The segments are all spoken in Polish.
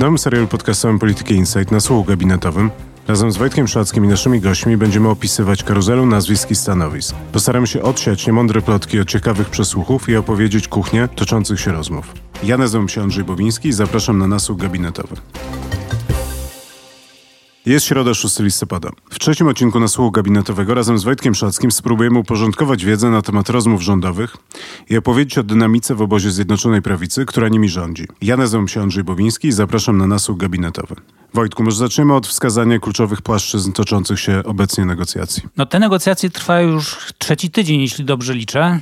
nowym serialu podcastowym Polityki Insight na słuchu gabinetowym razem z Wojtkiem Szlackim i naszymi gośćmi będziemy opisywać karuzelę nazwisk i stanowisk. Postaramy się odsiać niemądre plotki od ciekawych przesłuchów i opowiedzieć kuchnię toczących się rozmów. Ja nazywam się Andrzej Bowiński i zapraszam na nasłuch gabinetowy. Jest środa 6 listopada. W trzecim odcinku nasłuchu gabinetowego razem z Wojtkiem Szackim spróbujemy uporządkować wiedzę na temat rozmów rządowych i opowiedzieć o dynamice w obozie Zjednoczonej Prawicy, która nimi rządzi. Ja nazywam się Andrzej Bowiński i zapraszam na nasłuch gabinetowy. Wojtku, może zaczniemy od wskazania kluczowych płaszczyzn toczących się obecnie negocjacji. No te negocjacje trwają już trzeci tydzień, jeśli dobrze liczę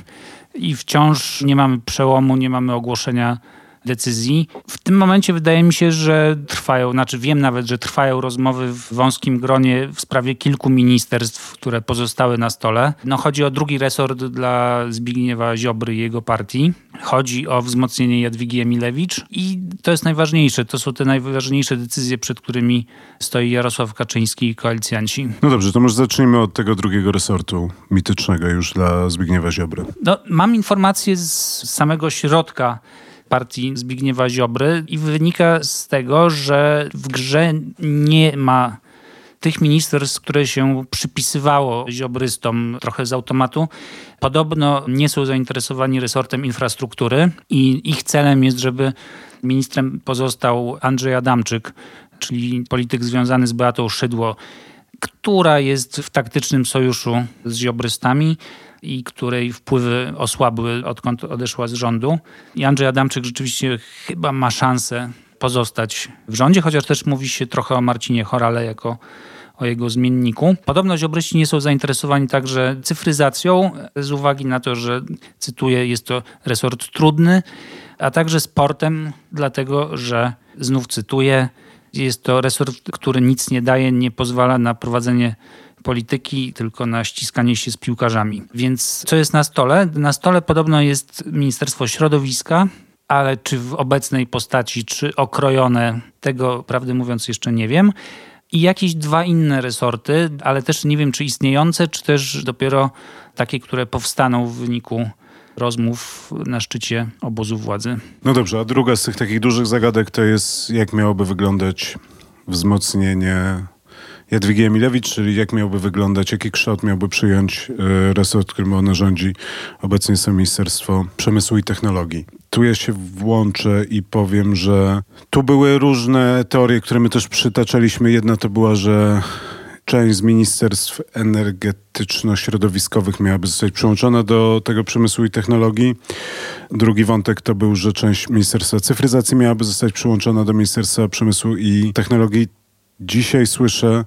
i wciąż nie mamy przełomu, nie mamy ogłoszenia decyzji. W tym momencie wydaje mi się, że trwają, znaczy wiem nawet, że trwają rozmowy w wąskim gronie w sprawie kilku ministerstw, które pozostały na stole. No, chodzi o drugi resort dla Zbigniewa Ziobry i jego partii. Chodzi o wzmocnienie Jadwigi Emilewicz i to jest najważniejsze. To są te najważniejsze decyzje, przed którymi stoi Jarosław Kaczyński i koalicjanci. No dobrze, to może zacznijmy od tego drugiego resortu mitycznego już dla Zbigniewa Ziobry. No, mam informacje z samego środka partii Zbigniewa Ziobry i wynika z tego, że w grze nie ma tych ministerstw, które się przypisywało ziobrystom trochę z automatu, podobno nie są zainteresowani resortem infrastruktury i ich celem jest, żeby ministrem pozostał Andrzej Adamczyk, czyli polityk związany z Beatą Szydło, która jest w taktycznym sojuszu z ziobrystami i której wpływy osłabły odkąd odeszła z rządu. I Andrzej Adamczyk rzeczywiście chyba ma szansę pozostać w rządzie, chociaż też mówi się trochę o Marcinie Chorale jako o jego zmienniku. Podobno ziobryści nie są zainteresowani także cyfryzacją, z uwagi na to, że, cytuję, jest to resort trudny, a także sportem, dlatego że, znów cytuję, jest to resort, który nic nie daje, nie pozwala na prowadzenie polityki, tylko na ściskanie się z piłkarzami. Więc co jest na stole? Na stole podobno jest Ministerstwo Środowiska, ale czy w obecnej postaci, czy okrojone, tego prawdę mówiąc jeszcze nie wiem. I jakieś dwa inne resorty, ale też nie wiem, czy istniejące, czy też dopiero takie, które powstaną w wyniku rozmów na szczycie obozu władzy. No dobrze, a druga z tych takich dużych zagadek to jest, jak miałoby wyglądać wzmocnienie Jadwigi Emilewicz, czyli jak miałby wyglądać, jaki kształt miałby przyjąć e, resort, którym ona rządzi. Obecnie jest Ministerstwo Przemysłu i Technologii. Tu ja się włączę i powiem, że tu były różne teorie, które my też przytaczaliśmy. Jedna to była, że część z ministerstw energetyczno-środowiskowych miałaby zostać przyłączona do tego przemysłu i technologii. Drugi wątek to był, że część Ministerstwa Cyfryzacji miałaby zostać przyłączona do Ministerstwa Przemysłu i Technologii. Dzisiaj słyszę,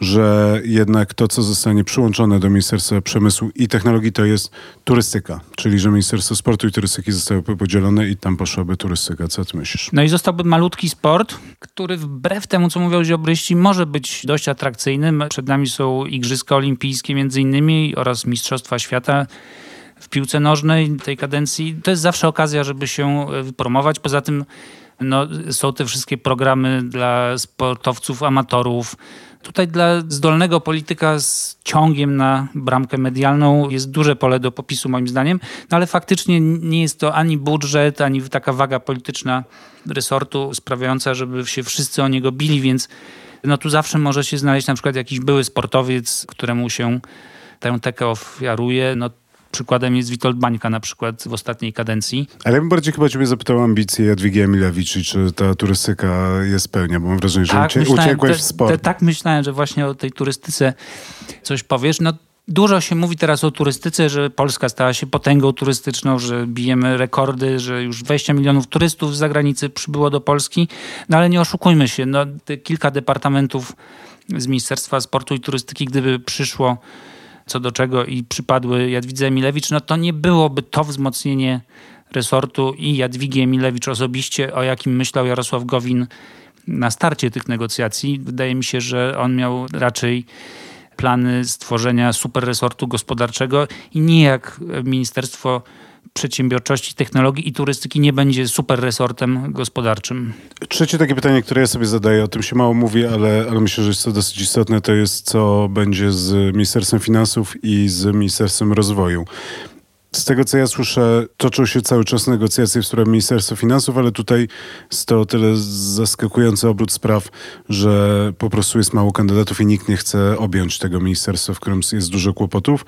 że jednak to, co zostanie przyłączone do Ministerstwa Przemysłu i Technologii, to jest turystyka. Czyli, że Ministerstwo Sportu i Turystyki zostałyby podzielone i tam poszłaby turystyka. Co ty myślisz? No i zostałby malutki sport, który wbrew temu, co mówią ziobryści, może być dość atrakcyjny. Przed nami są Igrzyska Olimpijskie między innymi oraz Mistrzostwa Świata w piłce nożnej tej kadencji. To jest zawsze okazja, żeby się wypromować. Poza tym no, są te wszystkie programy dla sportowców, amatorów. Tutaj dla zdolnego polityka z ciągiem na bramkę medialną jest duże pole do popisu, moim zdaniem, no ale faktycznie nie jest to ani budżet, ani taka waga polityczna resortu sprawiająca, żeby się wszyscy o niego bili, więc no tu zawsze może się znaleźć na przykład jakiś były sportowiec, któremu się tę tekę ofiaruje. No Przykładem jest Witold Bańka na przykład w ostatniej kadencji. Ale ja bym bardziej chyba ciebie zapytał o ambicje Jadwigi Emilewicz czy ta turystyka jest pełnia, bo mam wrażenie, że tak, ucie uciekłeś w sport. Te, te, tak myślałem, że właśnie o tej turystyce coś powiesz. No Dużo się mówi teraz o turystyce, że Polska stała się potęgą turystyczną, że bijemy rekordy, że już 20 milionów turystów z zagranicy przybyło do Polski. No ale nie oszukujmy się, no, te kilka departamentów z Ministerstwa Sportu i Turystyki, gdyby przyszło co do czego i przypadły Jadwidze Emilewicz, no to nie byłoby to wzmocnienie resortu i Jadwigi Emilewicz osobiście, o jakim myślał Jarosław Gowin na starcie tych negocjacji. Wydaje mi się, że on miał raczej plany stworzenia super resortu gospodarczego i nie jak Ministerstwo przedsiębiorczości, technologii i turystyki nie będzie super resortem gospodarczym. Trzecie takie pytanie, które ja sobie zadaję, o tym się mało mówi, ale, ale myślę, że jest to dosyć istotne, to jest co będzie z Ministerstwem Finansów i z Ministerstwem Rozwoju. Z tego, co ja słyszę, toczą się cały czas negocjacje w sprawie Ministerstwa Finansów, ale tutaj jest to o tyle zaskakujący obrót spraw, że po prostu jest mało kandydatów i nikt nie chce objąć tego ministerstwa, w którym jest dużo kłopotów.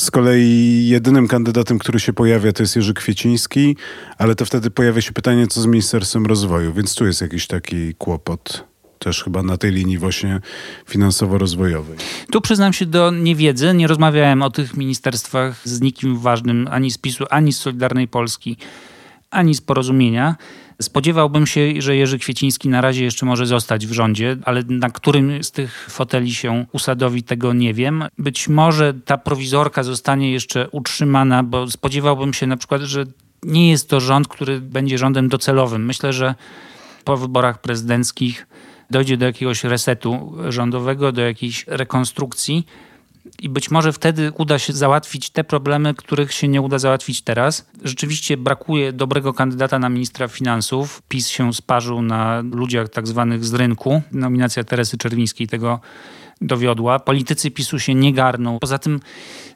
Z kolei jedynym kandydatem, który się pojawia, to jest Jerzy Kwieciński, ale to wtedy pojawia się pytanie, co z Ministerstwem Rozwoju, więc tu jest jakiś taki kłopot też chyba na tej linii właśnie finansowo-rozwojowej. Tu przyznam się do niewiedzy. Nie rozmawiałem o tych ministerstwach z nikim ważnym ani z PiSu, ani z Solidarnej Polski, ani z Porozumienia. Spodziewałbym się, że Jerzy Kwieciński na razie jeszcze może zostać w rządzie, ale na którym z tych foteli się usadowi, tego nie wiem. Być może ta prowizorka zostanie jeszcze utrzymana, bo spodziewałbym się na przykład, że nie jest to rząd, który będzie rządem docelowym. Myślę, że po wyborach prezydenckich dojdzie do jakiegoś resetu rządowego, do jakiejś rekonstrukcji. I być może wtedy uda się załatwić te problemy, których się nie uda załatwić teraz. Rzeczywiście brakuje dobrego kandydata na ministra finansów. PiS się sparzył na ludziach tak zwanych z rynku. Nominacja Teresy Czerwińskiej tego dowiodła. Politycy PiSu się nie garną. Poza tym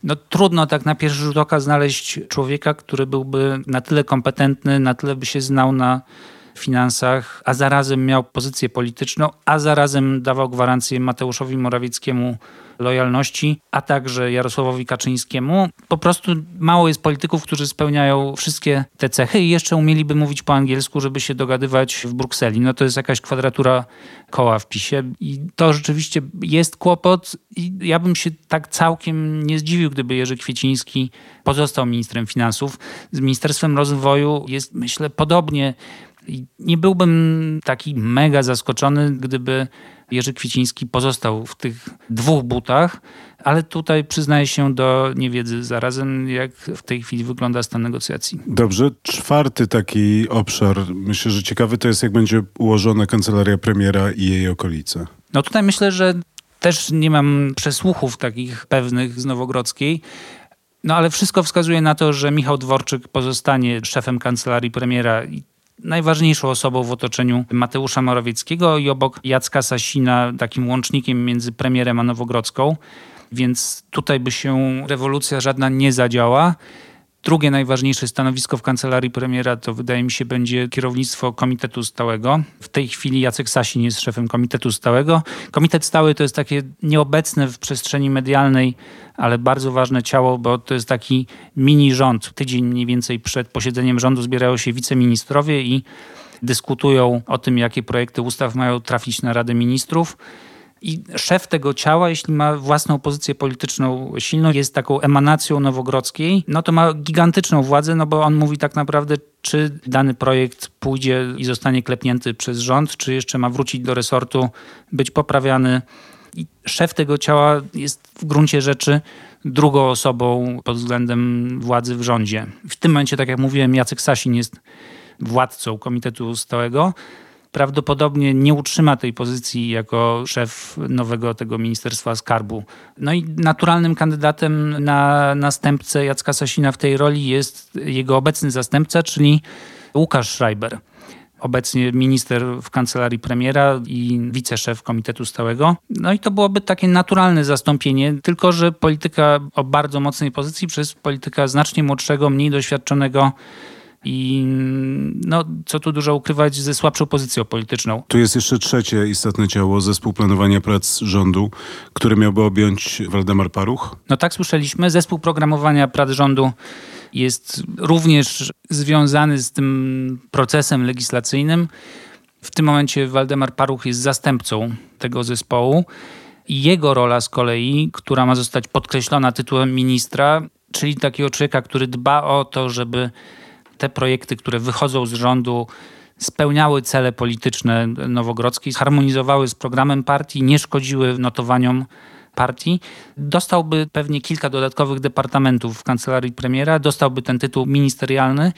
no, trudno tak na pierwszy rzut oka znaleźć człowieka, który byłby na tyle kompetentny, na tyle by się znał na finansach, a zarazem miał pozycję polityczną, a zarazem dawał gwarancję Mateuszowi Morawieckiemu lojalności, a także Jarosławowi Kaczyńskiemu. Po prostu mało jest polityków, którzy spełniają wszystkie te cechy i jeszcze umieliby mówić po angielsku, żeby się dogadywać w Brukseli. No to jest jakaś kwadratura koła w PiSie i to rzeczywiście jest kłopot i ja bym się tak całkiem nie zdziwił, gdyby Jerzy Kwieciński pozostał ministrem finansów. Z Ministerstwem Rozwoju jest myślę podobnie nie byłbym taki mega zaskoczony, gdyby Jerzy Kwiciński pozostał w tych dwóch butach, ale tutaj przyznaję się do niewiedzy zarazem, jak w tej chwili wygląda stan negocjacji. Dobrze. Czwarty taki obszar, myślę, że ciekawy, to jest jak będzie ułożona kancelaria premiera i jej okolice. No tutaj myślę, że też nie mam przesłuchów takich pewnych z Nowogrodzkiej, no ale wszystko wskazuje na to, że Michał Dworczyk pozostanie szefem kancelarii premiera i najważniejszą osobą w otoczeniu Mateusza Morawieckiego i obok Jacka Sasina takim łącznikiem między premierem a Nowogrodzką. Więc tutaj by się rewolucja żadna nie zadziała. Drugie najważniejsze stanowisko w kancelarii premiera to wydaje mi się będzie kierownictwo Komitetu Stałego. W tej chwili Jacek Sasin jest szefem Komitetu Stałego. Komitet Stały to jest takie nieobecne w przestrzeni medialnej, ale bardzo ważne ciało, bo to jest taki mini rząd. Tydzień mniej więcej przed posiedzeniem rządu zbierają się wiceministrowie i dyskutują o tym, jakie projekty ustaw mają trafić na Radę Ministrów. I szef tego ciała, jeśli ma własną pozycję polityczną silną, jest taką emanacją Nowogrodzkiej, no to ma gigantyczną władzę, no bo on mówi tak naprawdę, czy dany projekt pójdzie i zostanie klepnięty przez rząd, czy jeszcze ma wrócić do resortu, być poprawiany. I szef tego ciała jest w gruncie rzeczy drugą osobą pod względem władzy w rządzie. W tym momencie, tak jak mówiłem, Jacek Sasin jest władcą Komitetu Stałego prawdopodobnie nie utrzyma tej pozycji jako szef nowego tego Ministerstwa Skarbu. No i naturalnym kandydatem na następcę Jacka Sasina w tej roli jest jego obecny zastępca, czyli Łukasz Schreiber. Obecnie minister w kancelarii premiera i wiceszef Komitetu Stałego. No i to byłoby takie naturalne zastąpienie, tylko że polityka o bardzo mocnej pozycji przez polityka znacznie młodszego, mniej doświadczonego i no, co tu dużo ukrywać, ze słabszą pozycją polityczną. Tu jest jeszcze trzecie istotne ciało, zespół planowania prac rządu, który miałby objąć Waldemar Paruch. No tak słyszeliśmy, zespół programowania prac rządu jest również związany z tym procesem legislacyjnym. W tym momencie Waldemar Paruch jest zastępcą tego zespołu. Jego rola z kolei, która ma zostać podkreślona tytułem ministra, czyli takiego człowieka, który dba o to, żeby te projekty, które wychodzą z rządu, spełniały cele polityczne Nowogrodzkiej, harmonizowały z programem partii, nie szkodziły notowaniom partii, dostałby pewnie kilka dodatkowych departamentów w kancelarii premiera, dostałby ten tytuł ministerialny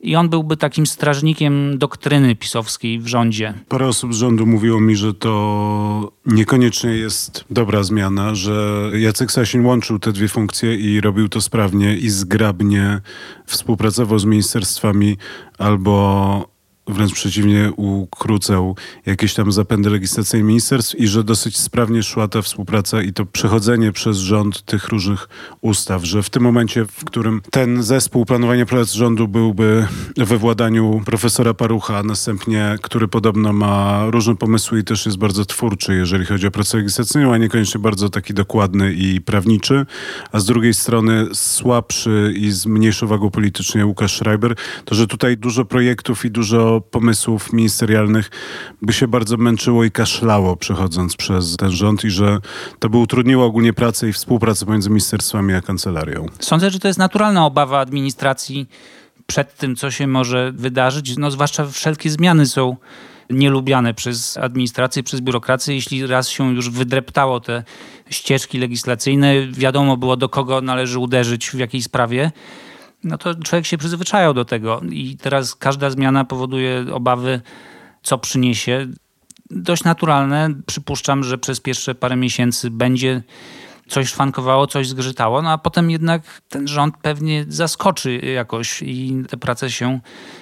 i on byłby takim strażnikiem doktryny pisowskiej w rządzie. Parę osób z rządu mówiło mi, że to niekoniecznie jest dobra zmiana, że Jacek Sasin łączył te dwie funkcje i robił to sprawnie i zgrabnie, współpracował z ministerstwami albo wręcz przeciwnie, ukrócał jakieś tam zapędy legislacyjne ministerstw i że dosyć sprawnie szła ta współpraca i to przechodzenie przez rząd tych różnych ustaw, że w tym momencie, w którym ten zespół planowania prac rządu byłby we władaniu profesora Parucha, następnie, który podobno ma różne pomysły i też jest bardzo twórczy, jeżeli chodzi o pracę legislacyjną, a niekoniecznie bardzo taki dokładny i prawniczy, a z drugiej strony słabszy i z mniejszą wagą politycznie Łukasz Schreiber, to że tutaj dużo projektów i dużo pomysłów ministerialnych by się bardzo męczyło i kaszlało przechodząc przez ten rząd i że to by utrudniło ogólnie pracę i współpracę pomiędzy ministerstwami a kancelarią. Sądzę, że to jest naturalna obawa administracji przed tym, co się może wydarzyć. No, zwłaszcza wszelkie zmiany są nielubiane przez administrację, przez biurokrację. Jeśli raz się już wydreptało te ścieżki legislacyjne, wiadomo było do kogo należy uderzyć w jakiej sprawie, no to człowiek się przyzwyczajał do tego i teraz każda zmiana powoduje obawy, co przyniesie. Dość naturalne. Przypuszczam, że przez pierwsze parę miesięcy będzie coś szwankowało, coś zgrzytało, no a potem jednak ten rząd pewnie zaskoczy jakoś i te prace się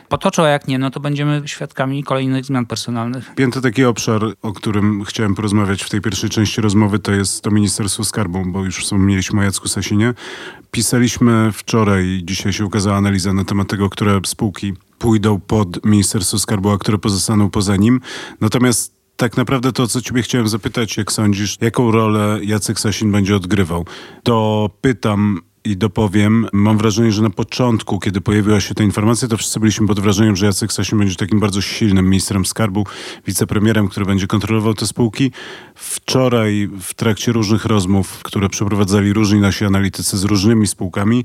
potoczą, a jak nie, no to będziemy świadkami kolejnych zmian personalnych. Pięty taki obszar, o którym chciałem porozmawiać w tej pierwszej części rozmowy, to jest to Ministerstwo Skarbu, bo już wspomnieliśmy o Jacku Sasinie. Pisaliśmy wczoraj, dzisiaj się ukazała analiza na temat tego, które spółki pójdą pod Ministerstwo Skarbu, a które pozostaną poza nim. Natomiast tak naprawdę to, co ciebie chciałem zapytać, jak sądzisz, jaką rolę Jacek Sasin będzie odgrywał? To pytam i dopowiem. Mam wrażenie, że na początku, kiedy pojawiła się ta informacja, to wszyscy byliśmy pod wrażeniem, że Jacek Sasin będzie takim bardzo silnym ministrem skarbu, wicepremierem, który będzie kontrolował te spółki. Wczoraj w trakcie różnych rozmów, które przeprowadzali różni nasi analitycy z różnymi spółkami,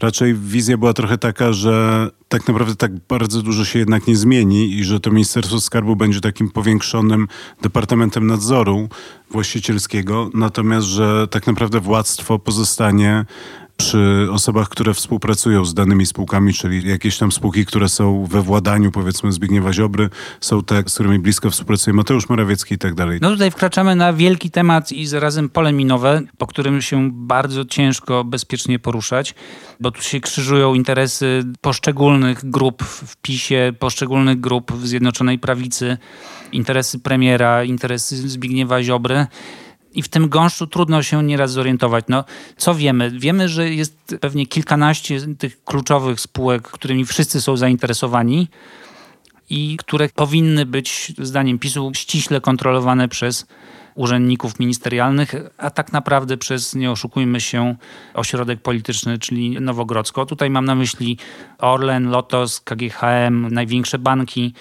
raczej wizja była trochę taka, że tak naprawdę tak bardzo dużo się jednak nie zmieni i że to Ministerstwo Skarbu będzie takim powiększonym Departamentem Nadzoru Właścicielskiego, natomiast że tak naprawdę władztwo pozostanie przy osobach, które współpracują z danymi spółkami, czyli jakieś tam spółki, które są we władaniu powiedzmy Zbigniewa Ziobry, są te, z którymi blisko współpracuje Mateusz Morawiecki i tak dalej. No tutaj wkraczamy na wielki temat i zarazem pole minowe, po którym się bardzo ciężko bezpiecznie poruszać, bo tu się krzyżują interesy poszczególnych grup w PiSie, poszczególnych grup w Zjednoczonej Prawicy, interesy premiera, interesy Zbigniewa Ziobry i w tym gąszczu trudno się nieraz zorientować. No, co wiemy? Wiemy, że jest pewnie kilkanaście tych kluczowych spółek, którymi wszyscy są zainteresowani i które powinny być, zdaniem PiSu, ściśle kontrolowane przez urzędników ministerialnych, a tak naprawdę przez, nie oszukujmy się, ośrodek polityczny, czyli Nowogrodzko. Tutaj mam na myśli Orlen, Lotos, KGHM, największe banki.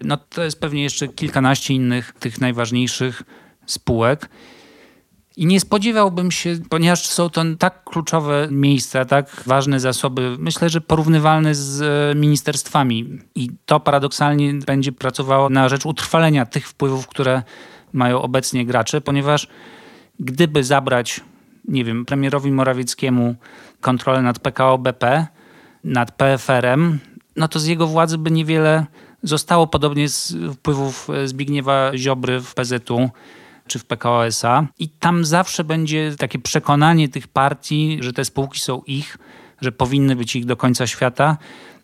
No to jest pewnie jeszcze kilkanaście innych tych najważniejszych spółek. I nie spodziewałbym się, ponieważ są to tak kluczowe miejsca, tak ważne zasoby, myślę, że porównywalne z e, ministerstwami. I to paradoksalnie będzie pracowało na rzecz utrwalenia tych wpływów, które mają obecnie gracze, ponieważ gdyby zabrać, nie wiem, premierowi Morawieckiemu kontrolę nad PKO BP, nad PFR-em, no to z jego władzy by niewiele zostało, podobnie z wpływów Zbigniewa Ziobry w PZU czy w PKO SA. I tam zawsze będzie takie przekonanie tych partii, że te spółki są ich, że powinny być ich do końca świata.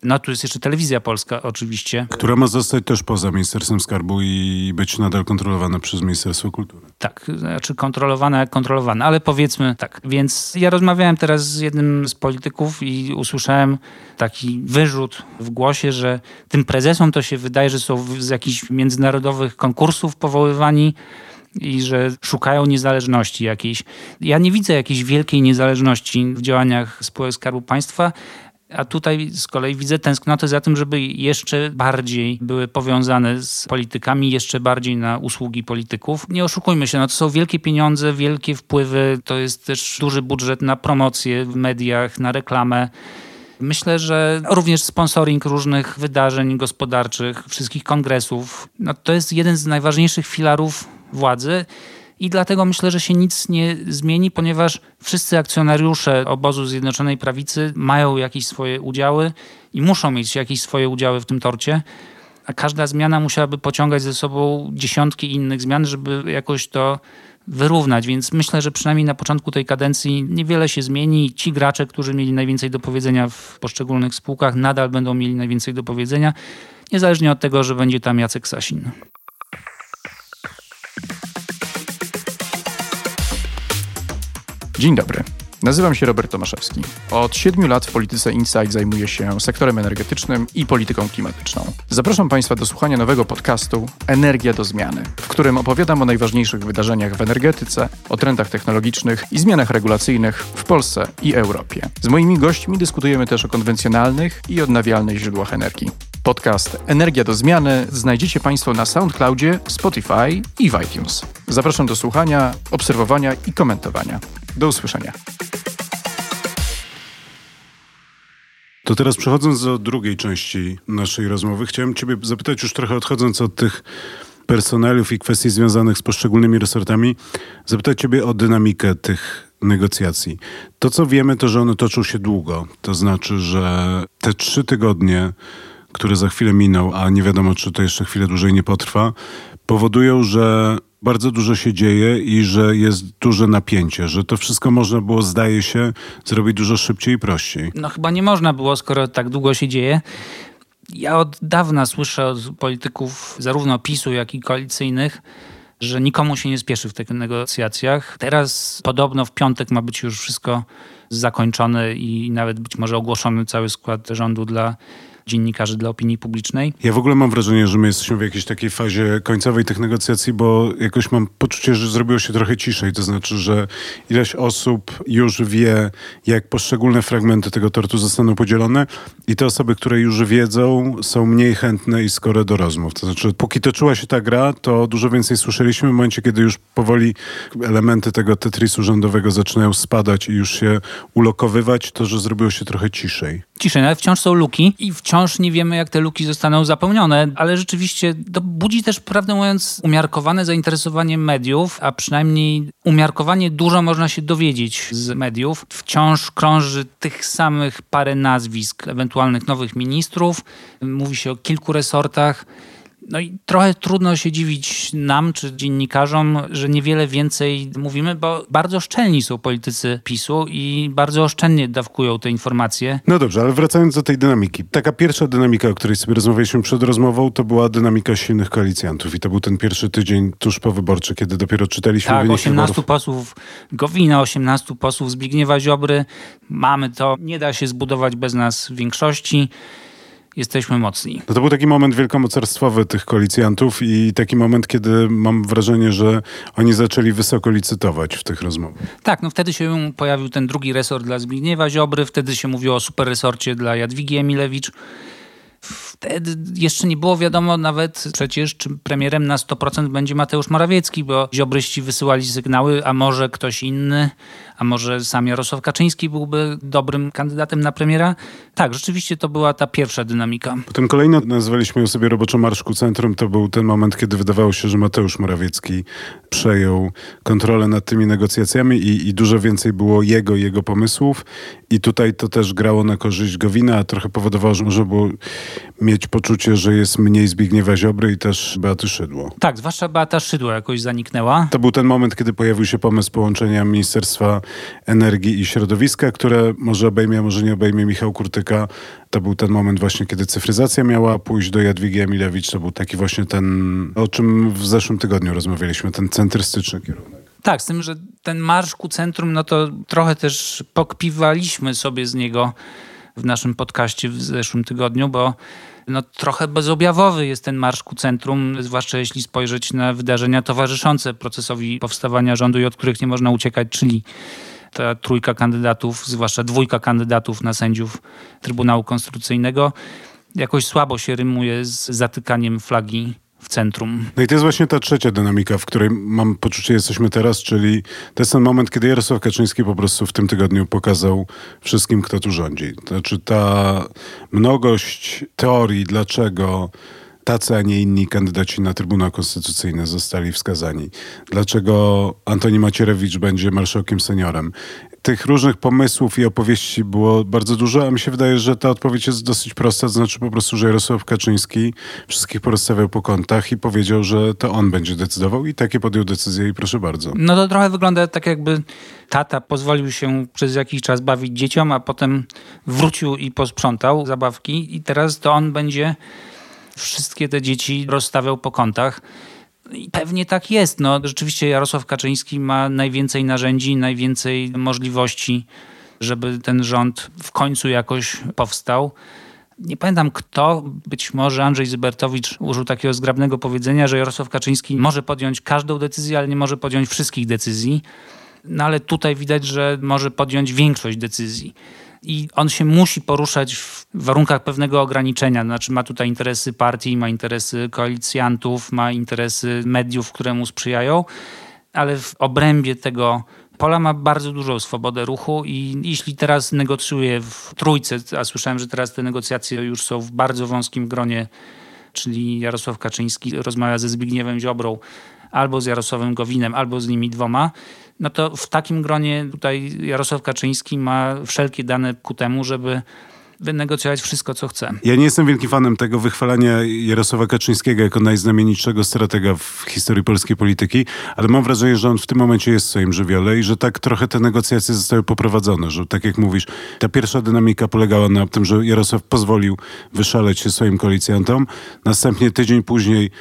No tu jest jeszcze telewizja polska oczywiście. Która ma zostać też poza Ministerstwem Skarbu i być nadal kontrolowana przez Ministerstwo Kultury. Tak, znaczy kontrolowana jak kontrolowana, ale powiedzmy tak. Więc ja rozmawiałem teraz z jednym z polityków i usłyszałem taki wyrzut w głosie, że tym prezesom to się wydaje, że są z jakichś międzynarodowych konkursów powoływani, i że szukają niezależności jakiejś. Ja nie widzę jakiejś wielkiej niezależności w działaniach spółek Skarbu Państwa. A tutaj z kolei widzę tęsknotę za tym, żeby jeszcze bardziej były powiązane z politykami, jeszcze bardziej na usługi polityków. Nie oszukujmy się, no to są wielkie pieniądze, wielkie wpływy, to jest też duży budżet na promocję w mediach, na reklamę. Myślę, że również sponsoring różnych wydarzeń gospodarczych, wszystkich kongresów, no to jest jeden z najważniejszych filarów władzy. I dlatego myślę, że się nic nie zmieni, ponieważ wszyscy akcjonariusze obozu Zjednoczonej Prawicy mają jakieś swoje udziały i muszą mieć jakieś swoje udziały w tym torcie. A każda zmiana musiałaby pociągać ze sobą dziesiątki innych zmian, żeby jakoś to wyrównać, więc myślę, że przynajmniej na początku tej kadencji niewiele się zmieni. Ci gracze, którzy mieli najwięcej do powiedzenia w poszczególnych spółkach, nadal będą mieli najwięcej do powiedzenia, niezależnie od tego, że będzie tam Jacek Sasin. Dzień dobry. Nazywam się Robert Tomaszewski. Od siedmiu lat w Polityce Insight zajmuję się sektorem energetycznym i polityką klimatyczną. Zapraszam Państwa do słuchania nowego podcastu Energia do zmiany, w którym opowiadam o najważniejszych wydarzeniach w energetyce, o trendach technologicznych i zmianach regulacyjnych w Polsce i Europie. Z moimi gośćmi dyskutujemy też o konwencjonalnych i odnawialnych źródłach energii. Podcast Energia do zmiany znajdziecie Państwo na SoundCloudzie, Spotify i w iTunes. Zapraszam do słuchania, obserwowania i komentowania. Do usłyszenia. To teraz przechodząc do drugiej części naszej rozmowy, chciałem Ciebie zapytać, już trochę odchodząc od tych personeliów i kwestii związanych z poszczególnymi resortami, zapytać Ciebie o dynamikę tych negocjacji. To, co wiemy, to, że one toczą się długo. To znaczy, że te trzy tygodnie, które za chwilę miną, a nie wiadomo, czy to jeszcze chwilę dłużej nie potrwa, powodują, że bardzo dużo się dzieje i że jest duże napięcie, że to wszystko można było, zdaje się, zrobić dużo szybciej i prościej. No chyba nie można było, skoro tak długo się dzieje. Ja od dawna słyszę od polityków zarówno PiSu, jak i koalicyjnych, że nikomu się nie spieszy w tych negocjacjach. Teraz podobno w piątek ma być już wszystko zakończone i nawet być może ogłoszony cały skład rządu dla dziennikarzy dla opinii publicznej. Ja w ogóle mam wrażenie, że my jesteśmy w jakiejś takiej fazie końcowej tych negocjacji, bo jakoś mam poczucie, że zrobiło się trochę ciszej. To znaczy, że ileś osób już wie, jak poszczególne fragmenty tego tortu zostaną podzielone i te osoby, które już wiedzą, są mniej chętne i skore do rozmów. To znaczy, póki toczyła się ta gra, to dużo więcej słyszeliśmy w momencie, kiedy już powoli elementy tego Tetrisu rządowego zaczynają spadać i już się ulokowywać, to, że zrobiło się trochę ciszej. Ciszej, ale wciąż są luki i wciąż nie wiemy, jak te luki zostaną zapełnione, ale rzeczywiście to budzi też, prawdę mówiąc, umiarkowane zainteresowanie mediów, a przynajmniej umiarkowanie dużo można się dowiedzieć z mediów. Wciąż krąży tych samych parę nazwisk ewentualnych nowych ministrów. Mówi się o kilku resortach. No i trochę trudno się dziwić nam czy dziennikarzom, że niewiele więcej mówimy, bo bardzo szczelni są politycy PiSu i bardzo oszczędnie dawkują te informacje. No dobrze, ale wracając do tej dynamiki. Taka pierwsza dynamika, o której sobie rozmawialiśmy przed rozmową, to była dynamika silnych koalicjantów i to był ten pierwszy tydzień tuż po wyborczy, kiedy dopiero czytaliśmy tak, wyniki 18 wyborów. posłów Gowina, 18 posłów Zbigniewa Ziobry. Mamy to, nie da się zbudować bez nas większości jesteśmy mocni. No to był taki moment wielkomocarstwowy tych koalicjantów i taki moment, kiedy mam wrażenie, że oni zaczęli wysoko licytować w tych rozmowach. Tak, no wtedy się pojawił ten drugi resort dla Zbigniewa Ziobry, wtedy się mówiło o superresorcie dla Jadwigi Emilewicz. Wtedy jeszcze nie było wiadomo nawet przecież, czy premierem na 100% będzie Mateusz Morawiecki, bo ziobryści wysyłali sygnały, a może ktoś inny, a może sam Jarosław Kaczyński byłby dobrym kandydatem na premiera. Tak, rzeczywiście to była ta pierwsza dynamika. Potem kolejno nazwaliśmy ją sobie roboczo Marszku Centrum. To był ten moment, kiedy wydawało się, że Mateusz Morawiecki przejął kontrolę nad tymi negocjacjami i, i dużo więcej było jego, jego pomysłów. I tutaj to też grało na korzyść Gowina, a trochę powodowało, że było mieć poczucie, że jest mniej Zbigniewa Ziobry i też Beaty Szydło. Tak, zwłaszcza Beata Szydło jakoś zaniknęła. To był ten moment, kiedy pojawił się pomysł połączenia Ministerstwa Energii i Środowiska, które może obejmie, może nie obejmie Michał Kurtyka. To był ten moment właśnie, kiedy cyfryzacja miała pójść do Jadwigi Emilewicz. To był taki właśnie ten, o czym w zeszłym tygodniu rozmawialiśmy, ten centrystyczny kierunek. Tak, z tym, że ten marsz ku centrum, no to trochę też pokpiwaliśmy sobie z niego w naszym podcaście w zeszłym tygodniu, bo no, trochę bezobjawowy jest ten marsz ku centrum, zwłaszcza jeśli spojrzeć na wydarzenia towarzyszące procesowi powstawania rządu i od których nie można uciekać, czyli ta trójka kandydatów, zwłaszcza dwójka kandydatów na sędziów Trybunału Konstytucyjnego, jakoś słabo się rymuje z zatykaniem flagi w centrum. No i to jest właśnie ta trzecia dynamika, w której mam poczucie jesteśmy teraz, czyli to jest ten moment, kiedy Jarosław Kaczyński po prostu w tym tygodniu pokazał wszystkim, kto tu rządzi. To znaczy ta mnogość teorii, dlaczego tacy, a nie inni kandydaci na Trybunał Konstytucyjny zostali wskazani. Dlaczego Antoni Macierewicz będzie marszałkiem seniorem? Tych różnych pomysłów i opowieści było bardzo dużo, a mi się wydaje, że ta odpowiedź jest dosyć prosta. To znaczy po prostu, że Jarosław Kaczyński wszystkich porozstawiał po kątach i powiedział, że to on będzie decydował i takie podjął decyzję i proszę bardzo. No to trochę wygląda tak, jakby tata pozwolił się przez jakiś czas bawić dzieciom, a potem wrócił i posprzątał zabawki i teraz to on będzie wszystkie te dzieci rozstawiał po kątach. I pewnie tak jest. No, rzeczywiście Jarosław Kaczyński ma najwięcej narzędzi, najwięcej możliwości, żeby ten rząd w końcu jakoś powstał. Nie pamiętam kto, być może Andrzej Zybertowicz użył takiego zgrabnego powiedzenia, że Jarosław Kaczyński może podjąć każdą decyzję, ale nie może podjąć wszystkich decyzji. No ale tutaj widać, że może podjąć większość decyzji i on się musi poruszać w warunkach pewnego ograniczenia. Znaczy ma tutaj interesy partii, ma interesy koalicjantów, ma interesy mediów, które mu sprzyjają, ale w obrębie tego pola ma bardzo dużą swobodę ruchu i jeśli teraz negocjuje w trójce, a słyszałem, że teraz te negocjacje już są w bardzo wąskim gronie, czyli Jarosław Kaczyński rozmawia ze Zbigniewem Ziobrą, albo z Jarosławem Gowinem, albo z nimi dwoma, no to w takim gronie tutaj Jarosław Kaczyński ma wszelkie dane ku temu, żeby wynegocjować wszystko, co chce. Ja nie jestem wielkim fanem tego wychwalania Jarosława Kaczyńskiego jako najznamienitszego stratega w historii polskiej polityki, ale mam wrażenie, że on w tym momencie jest w swoim żywiole i że tak trochę te negocjacje zostały poprowadzone, że tak jak mówisz, ta pierwsza dynamika polegała na tym, że Jarosław pozwolił wyszaleć się swoim koalicjantom, następnie tydzień później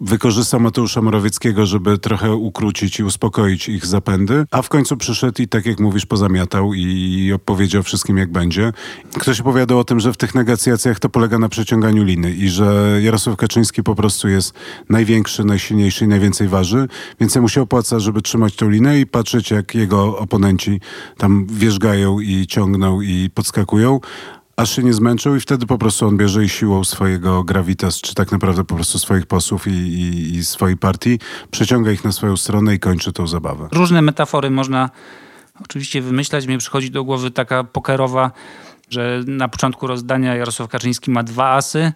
wykorzystał Mateusza Morawieckiego, żeby trochę ukrócić i uspokoić ich zapędy, a w końcu przyszedł i tak jak mówisz, pozamiatał i opowiedział wszystkim jak będzie. Ktoś opowiadał o tym, że w tych negocjacjach to polega na przeciąganiu liny i że Jarosław Kaczyński po prostu jest największy, najsilniejszy i najwięcej waży, więc mu się opłaca, żeby trzymać tą linę i patrzeć jak jego oponenci tam wierzgają i ciągną i podskakują, aż się nie zmęczył i wtedy po prostu on bierze i siłą swojego gravitas, czy tak naprawdę po prostu swoich posłów i, i, i swojej partii, przeciąga ich na swoją stronę i kończy tą zabawę. Różne metafory można oczywiście wymyślać. Mnie przychodzi do głowy taka pokerowa, że na początku rozdania Jarosław Kaczyński ma dwa asy,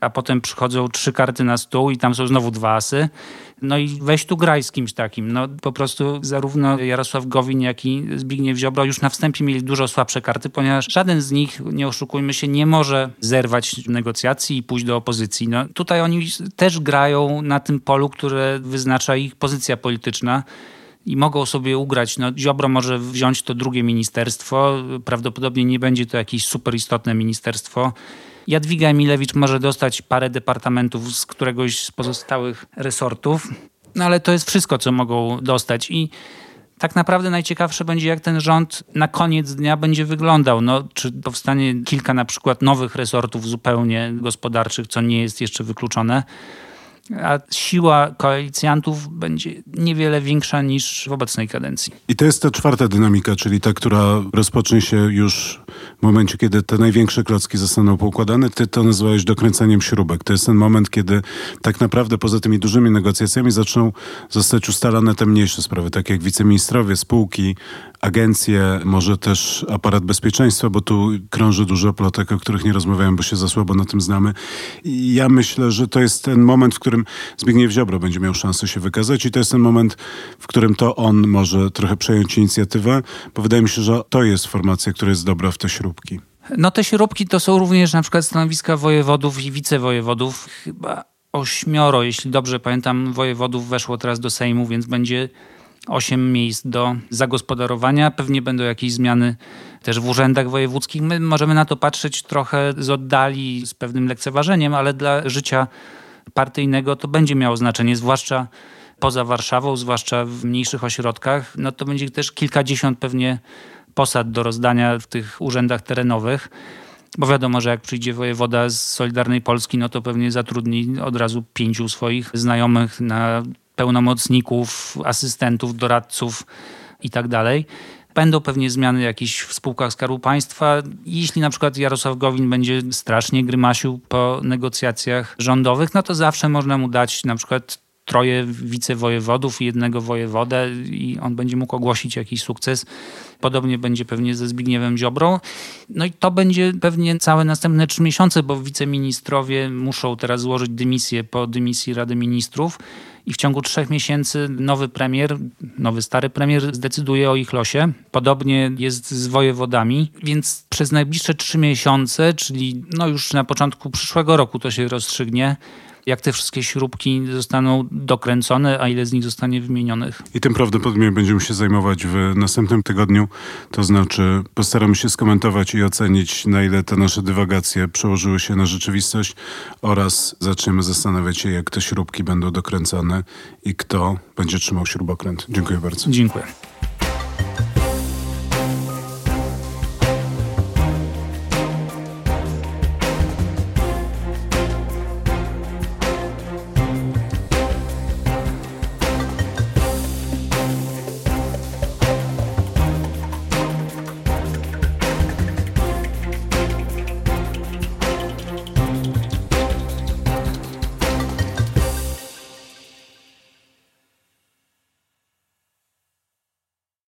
a potem przychodzą trzy karty na stół i tam są znowu dwa asy. No i weź tu graj z kimś takim. No po prostu zarówno Jarosław Gowin, jak i Zbigniew Ziobro już na wstępie mieli dużo słabsze karty, ponieważ żaden z nich, nie oszukujmy się, nie może zerwać negocjacji i pójść do opozycji. No tutaj oni też grają na tym polu, które wyznacza ich pozycja polityczna i mogą sobie ugrać. No, Ziobro może wziąć to drugie ministerstwo, prawdopodobnie nie będzie to jakieś super istotne ministerstwo. Jadwiga Emilewicz może dostać parę departamentów z któregoś z pozostałych resortów, no ale to jest wszystko, co mogą dostać. I tak naprawdę najciekawsze będzie, jak ten rząd na koniec dnia będzie wyglądał. No, czy powstanie kilka na przykład nowych resortów zupełnie gospodarczych, co nie jest jeszcze wykluczone a siła koalicjantów będzie niewiele większa niż w obecnej kadencji. I to jest ta czwarta dynamika, czyli ta, która rozpocznie się już w momencie, kiedy te największe klocki zostaną poukładane. Ty to nazwałeś dokręcaniem śrubek. To jest ten moment, kiedy tak naprawdę poza tymi dużymi negocjacjami zaczną zostać ustalane te mniejsze sprawy, tak jak wiceministrowie, spółki, agencje, może też aparat bezpieczeństwa, bo tu krąży dużo plotek, o których nie rozmawiałem, bo się za słabo na tym znamy. I ja myślę, że to jest ten moment, w którym Zbigniew Ziobro będzie miał szansę się wykazać i to jest ten moment, w którym to on może trochę przejąć inicjatywę, bo wydaje mi się, że to jest formacja, która jest dobra w te śrubki. No te śrubki to są również na przykład stanowiska wojewodów i wicewojewodów. Chyba ośmioro, jeśli dobrze pamiętam, wojewodów weszło teraz do Sejmu, więc będzie osiem miejsc do zagospodarowania. Pewnie będą jakieś zmiany też w urzędach wojewódzkich. My możemy na to patrzeć trochę z oddali, z pewnym lekceważeniem, ale dla życia partyjnego to będzie miało znaczenie, zwłaszcza poza Warszawą, zwłaszcza w mniejszych ośrodkach. No to będzie też kilkadziesiąt pewnie posad do rozdania w tych urzędach terenowych. Bo wiadomo, że jak przyjdzie wojewoda z Solidarnej Polski, no to pewnie zatrudni od razu pięciu swoich znajomych na pełnomocników, asystentów, doradców i tak. Będą pewnie zmiany jakieś w spółkach Skarbu Państwa. Jeśli na przykład Jarosław Gowin będzie strasznie grymasił po negocjacjach rządowych, no to zawsze można mu dać na przykład troje wicewojewodów i jednego wojewodę i on będzie mógł ogłosić jakiś sukces. Podobnie będzie pewnie ze Zbigniewem Ziobrą. No i to będzie pewnie całe następne trzy miesiące, bo wiceministrowie muszą teraz złożyć dymisję po dymisji Rady Ministrów i w ciągu trzech miesięcy nowy premier, nowy stary premier zdecyduje o ich losie. Podobnie jest z wojewodami, więc przez najbliższe trzy miesiące, czyli no już na początku przyszłego roku to się rozstrzygnie, jak te wszystkie śrubki zostaną dokręcone, a ile z nich zostanie wymienionych. I tym prawdopodobnie będziemy się zajmować w następnym tygodniu. To znaczy postaramy się skomentować i ocenić, na ile te nasze dywagacje przełożyły się na rzeczywistość oraz zaczniemy zastanawiać się, jak te śrubki będą dokręcane i kto będzie trzymał śrubokręt. Dziękuję bardzo. Dziękuję.